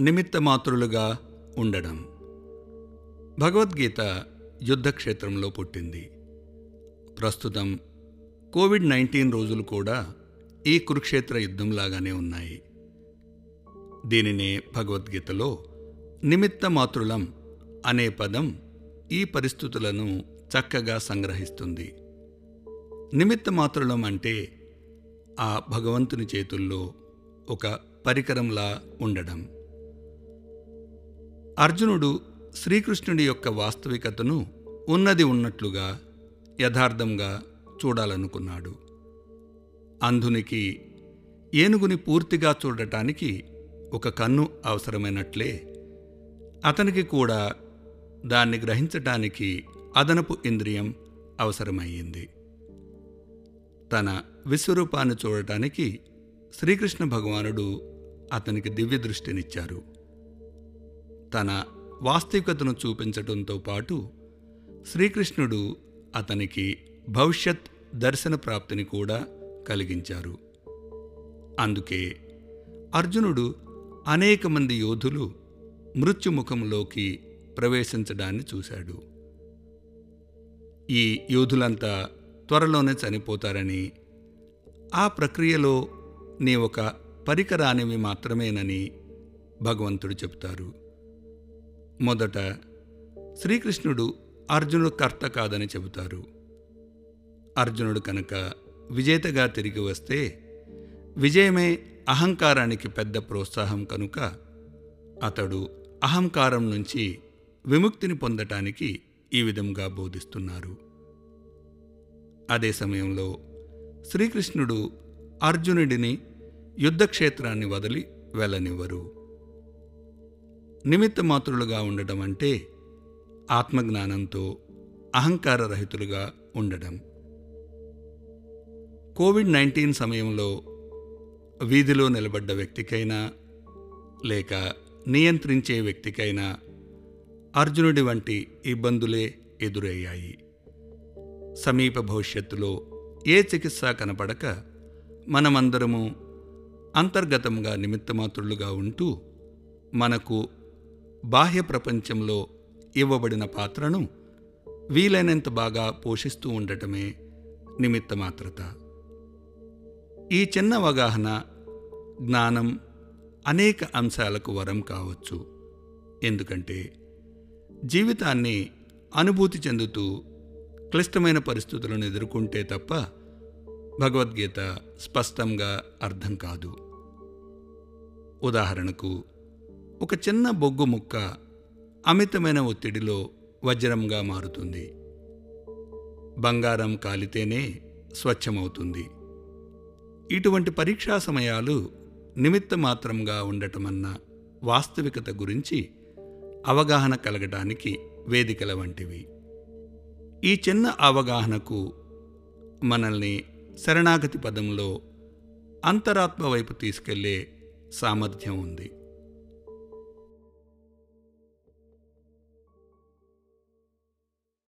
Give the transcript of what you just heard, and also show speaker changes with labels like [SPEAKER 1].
[SPEAKER 1] నిమిత్తమాత్రులుగా ఉండడం. భగవద్గీత యుద్ధక్షేత్రంలో పుట్టింది. ప్రస్తుతం కోవిడ్ నైన్టీన్ రోజులు కూడా ఈ కురుక్షేత్ర యుద్ధంలాగానే ఉన్నాయి. దీనినే భగవద్గీతలో నిమిత్తమాతృలం అనే పదం ఈ పరిస్థితులను చక్కగా సంగ్రహిస్తుంది. నిమిత్తమాతృలం అంటే ఆ భగవంతుని చేతుల్లో ఒక పరికరంలా ఉండడం. అర్జునుడు శ్రీకృష్ణుడి యొక్క వాస్తవికతను ఉన్నది ఉన్నట్లుగా యథార్థంగా చూడాలనుకున్నాడు. అంధునికి ఏనుగుని పూర్తిగా చూడటానికి ఒక కన్ను అవసరమైనట్లే. అతనికి కూడా దాన్ని గ్రహించటానికి అదనపు ఇంద్రియం అవసరమయ్యింది. తన విశ్వరూపాన్ని చూడటానికి శ్రీకృష్ణ భగవానుడు అతనికి దివ్య దృష్టినిచ్చారు. తన వాస్తవికతను చూపించటంతో పాటు శ్రీకృష్ణుడు అతనికి భవిష్యత్ దర్శన ప్రాప్తిని కూడా కలిగించారు. అందుకే అర్జునుడు అనేక మంది యోధులు మృత్యుముఖంలోకి ప్రవేశించడాన్ని చూశాడు. ఈ యోధులంతా త్వరలోనే చనిపోతారని ఆ ప్రక్రియలో నీ ఒక పరికరానివి మాత్రమేనని భగవంతుడు చెప్తారు. మొదట శ్రీకృష్ణుడు అర్జునుడు కర్త కాదని చెబుతారు. అర్జునుడు కనుక విజేతగా తిరిగి వస్తే విజయమే అహంకారానికి పెద్ద ప్రోత్సాహం కనుక అతడు అహంకారం నుంచి విముక్తిని పొందటానికి ఈ విధంగా బోధిస్తున్నారు. అదే సమయంలో శ్రీకృష్ణుడు అర్జునుడిని యుద్ధక్షేత్రాన్ని వదిలి వెళ్ళనివ్వరు. నిమిత్తమాతృలుగా ఉండడం అంటే ఆత్మజ్ఞానంతో అహంకార రహితులుగా ఉండడం కోవిడ్ నైన్టీన్ సమయంలో వీధిలో నిలబడ్డ వ్యక్తికైనా లేక నియంత్రించే వ్యక్తికైనా అర్జునుడి వంటి ఇబ్బందులే ఎదురయ్యాయి. సమీప భవిష్యత్తులో ఏ చికిత్స కనపడక మనమందరము అంతర్గతంగా నిమిత్తమాత్రులుగా ఉంటూ మనకు బాహ్య ప్రపంచంలో ఇవ్వబడిన పాత్రను వీలైనంత బాగా పోషిస్తూ ఉండటమే నిమిత్తమాత్రత. ఈ చిన్న అవగాహన జ్ఞానం అనేక అంశాలకు వరం కావచ్చు. ఎందుకంటే జీవితాన్ని అనుభూతి చెందుతూ క్లిష్టమైన పరిస్థితులను ఎదుర్కొంటే తప్ప భగవద్గీత స్పష్టంగా అర్థం కాదు. ఉదాహరణకు ఒక చిన్న బొగ్గు ముక్క అమితమైన ఒత్తిడిలో వజ్రంగా మారుతుంది. బంగారం కాలితేనే స్వచ్ఛమవుతుంది. ఇటువంటి పరీక్షా సమయాలు నిమిత్త మాత్రంగా ఉండటమన్న వాస్తవికత గురించి అవగాహన కలగడానికి వేదికల వంటివి. ఈ చిన్న అవగాహనకు మనల్ని శరణాగతి పదంలో అంతరాత్మ వైపు తీసుకెళ్ళే సామర్థ్యం ఉంది.